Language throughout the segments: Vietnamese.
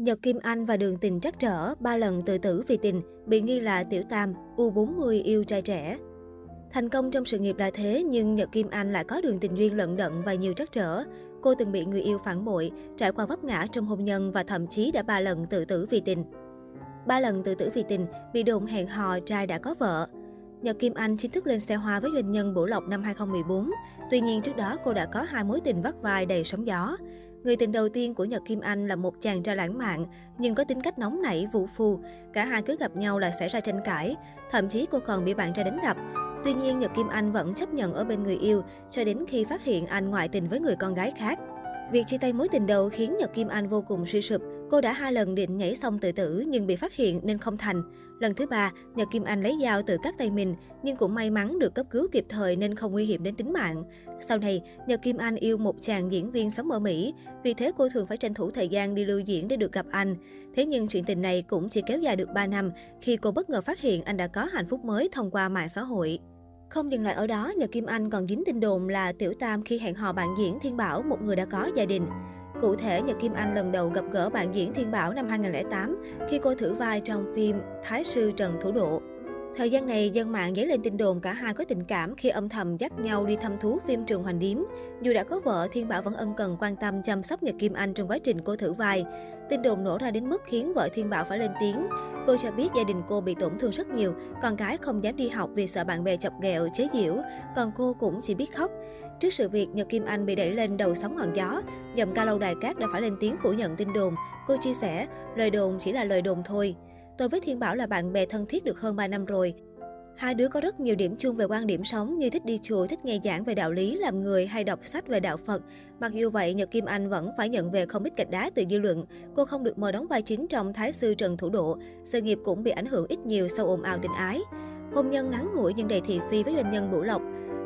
Nhật Kim Anh và Đường Tình trắc trở, ba lần tự tử vì tình, bị nghi là tiểu tam, U40 yêu trai trẻ. Thành công trong sự nghiệp là thế, nhưng Nhật Kim Anh lại có đường tình duyên lận đận và nhiều trắc trở. Cô từng bị người yêu phản bội, trải qua vấp ngã trong hôn nhân và thậm chí đã ba lần tự tử vì tình. Ba lần tự tử vì tình, bị đồn hẹn hò trai đã có vợ. Nhật Kim Anh chính thức lên xe hoa với doanh nhân Bổ Lộc năm 2014. Tuy nhiên trước đó cô đã có hai mối tình vắt vai đầy sóng gió. Người tình đầu tiên của Nhật Kim Anh là một chàng trai lãng mạn, nhưng có tính cách nóng nảy, vũ phu. Cả hai cứ gặp nhau là xảy ra tranh cãi, thậm chí cô còn bị bạn trai đánh đập. Tuy nhiên, Nhật Kim Anh vẫn chấp nhận ở bên người yêu cho đến khi phát hiện anh ngoại tình với người con gái khác. Việc chia tay mối tình đầu khiến Nhật Kim Anh vô cùng suy sụp. Cô đã hai lần định nhảy xong tự tử nhưng bị phát hiện nên không thành. Lần thứ ba, Nhật Kim Anh lấy dao tự cắt tay mình nhưng cũng may mắn được cấp cứu kịp thời nên không nguy hiểm đến tính mạng. Sau này, Nhật Kim Anh yêu một chàng diễn viên sống ở Mỹ, vì thế cô thường phải tranh thủ thời gian đi lưu diễn để được gặp anh. Thế nhưng chuyện tình này cũng chỉ kéo dài được 3 năm khi cô bất ngờ phát hiện anh đã có hạnh phúc mới thông qua mạng xã hội. Không dừng lại ở đó, Nhật Kim Anh còn dính tin đồn là tiểu tam khi hẹn hò bạn diễn Thiên Bảo, một người đã có gia đình. Cụ thể, Nhật Kim Anh lần đầu gặp gỡ bạn diễn Thiên Bảo năm 2008 khi cô thử vai trong phim Thái sư Trần Thủ Độ. Thời gian này, dân mạng dấy lên tin đồn cả hai có tình cảm khi âm thầm dắt nhau đi thăm thú phim Trường Hoành Điếm. Dù đã có vợ, Thiên Bảo vẫn ân cần quan tâm chăm sóc Nhật Kim Anh trong quá trình cô thử vai. Tin đồn nổ ra đến mức khiến vợ Thiên Bảo phải lên tiếng. Cô cho biết gia đình cô bị tổn thương rất nhiều, con gái không dám đi học vì sợ bạn bè chọc ghẹo, chế giễu, còn cô cũng chỉ biết khóc. Trước sự việc Nhật Kim Anh bị đẩy lên đầu sóng ngọn gió, dầm ca lâu đài cát đã phải lên tiếng phủ nhận tin đồn. Cô chia sẻ, lời đồn chỉ là lời đồn thôi. Tôi với Thiên Bảo là bạn bè thân thiết được hơn 3 năm rồi. Hai đứa có rất nhiều điểm chung về quan điểm sống như thích đi chùa, thích nghe giảng về đạo lý, làm người hay đọc sách về đạo Phật. Mặc dù vậy, Nhật Kim Anh vẫn phải nhận về không ít gạch đá từ dư luận. Cô không được mời đóng vai chính trong Thái sư Trần Thủ Độ. Sự nghiệp cũng bị ảnh hưởng ít nhiều sau ồn ào tình ái. Hôn nhân ngắn ngủi nhưng đầy thị phi với doanh nhân Bửu Lộc.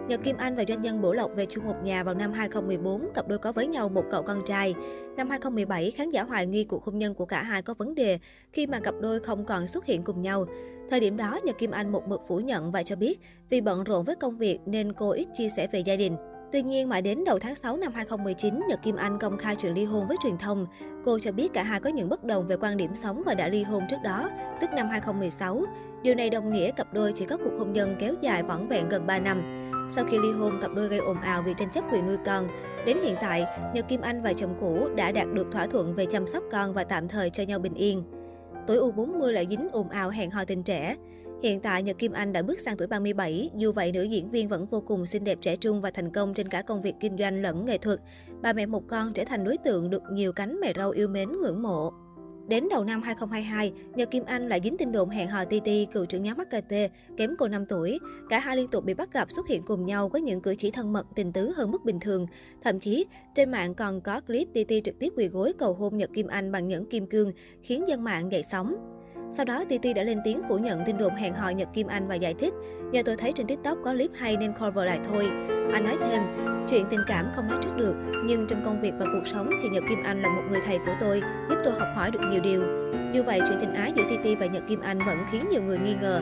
Nhật Kim Anh và doanh nhân Bổ Lộc về chung một nhà vào năm 2014, cặp đôi có với nhau một cậu con trai. Năm 2017, khán giả hoài nghi cuộc hôn nhân của cả hai có vấn đề khi mà cặp đôi không còn xuất hiện cùng nhau. Thời điểm đó, Nhật Kim Anh một mực phủ nhận và cho biết vì bận rộn với công việc nên cô ít chia sẻ về gia đình. Tuy nhiên, mãi đến đầu tháng 6 năm 2019, Nhật Kim Anh công khai chuyện ly hôn với truyền thông. Cô cho biết cả hai có những bất đồng về quan điểm sống và đã ly hôn trước đó, tức năm 2016. Điều này đồng nghĩa cặp đôi chỉ có cuộc hôn nhân kéo dài vỏn vẹn gần 3 năm. Sau khi ly hôn, cặp đôi gây ồn ào vì tranh chấp quyền nuôi con. Đến hiện tại, Nhật Kim Anh và chồng cũ đã đạt được thỏa thuận về chăm sóc con và tạm thời cho nhau bình yên. Tuổi U40 lại dính ồn ào hẹn hò tình trẻ. Hiện tại, Nhật Kim Anh đã bước sang tuổi 37, dù vậy nữ diễn viên vẫn vô cùng xinh đẹp trẻ trung và thành công trên cả công việc kinh doanh lẫn nghệ thuật. Bà mẹ một con trở thành đối tượng được nhiều cánh mẹ râu yêu mến ngưỡng mộ. Đến đầu năm 2022, Nhật Kim Anh lại dính tin đồn hẹn hò Titi, cựu trưởng nhóm HKT, kém cô 5 tuổi. Cả hai liên tục bị bắt gặp xuất hiện cùng nhau với những cử chỉ thân mật, tình tứ hơn mức bình thường. Thậm chí, trên mạng còn có clip Titi trực tiếp quỳ gối cầu hôn Nhật Kim Anh bằng nhẫn kim cương, khiến dân mạng dậy sóng. Sau đó, Titi đã lên tiếng phủ nhận tin đồn hẹn hò Nhật Kim Anh và giải thích, nhờ tôi thấy trên TikTok có clip hay nên cover lại thôi. Anh nói thêm, chuyện tình cảm không nói trước được, nhưng trong công việc và cuộc sống, chị Nhật Kim Anh là một người thầy của tôi, giúp tôi học hỏi được nhiều điều. Dù vậy, chuyện tình ái giữa Titi và Nhật Kim Anh vẫn khiến nhiều người nghi ngờ.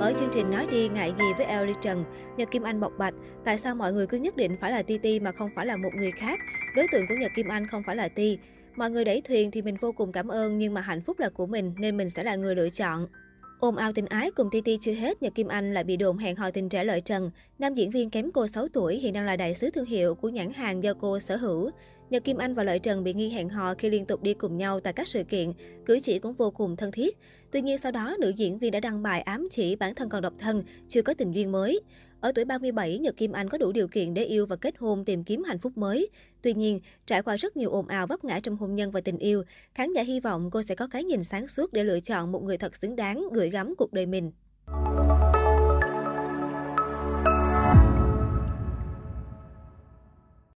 Ở chương trình Nói đi ngại gì với Ellie Trần, Nhật Kim Anh bộc bạch tại sao mọi người cứ nhất định phải là Titi mà không phải là một người khác. Đối tượng của Nhật Kim Anh không phải là Ti. Mọi người đẩy thuyền thì mình vô cùng cảm ơn nhưng mà hạnh phúc là của mình nên mình sẽ là người lựa chọn. Ôm ao tình ái cùng Titi chưa hết, Nhật Kim Anh lại bị đồn hẹn hò tình trẻ lợi trần. Nam diễn viên kém cô 6 tuổi hiện đang là đại sứ thương hiệu của nhãn hàng do cô sở hữu. Nhật Kim Anh và Lợi Trần bị nghi hẹn hò khi liên tục đi cùng nhau tại các sự kiện, cử chỉ cũng vô cùng thân thiết. Tuy nhiên sau đó, nữ diễn viên đã đăng bài ám chỉ bản thân còn độc thân, chưa có tình duyên mới. Ở tuổi 37, Nhật Kim Anh có đủ điều kiện để yêu và kết hôn tìm kiếm hạnh phúc mới. Tuy nhiên, trải qua rất nhiều ồn ào vấp ngã trong hôn nhân và tình yêu, khán giả hy vọng cô sẽ có cái nhìn sáng suốt để lựa chọn một người thật xứng đáng gửi gắm cuộc đời mình.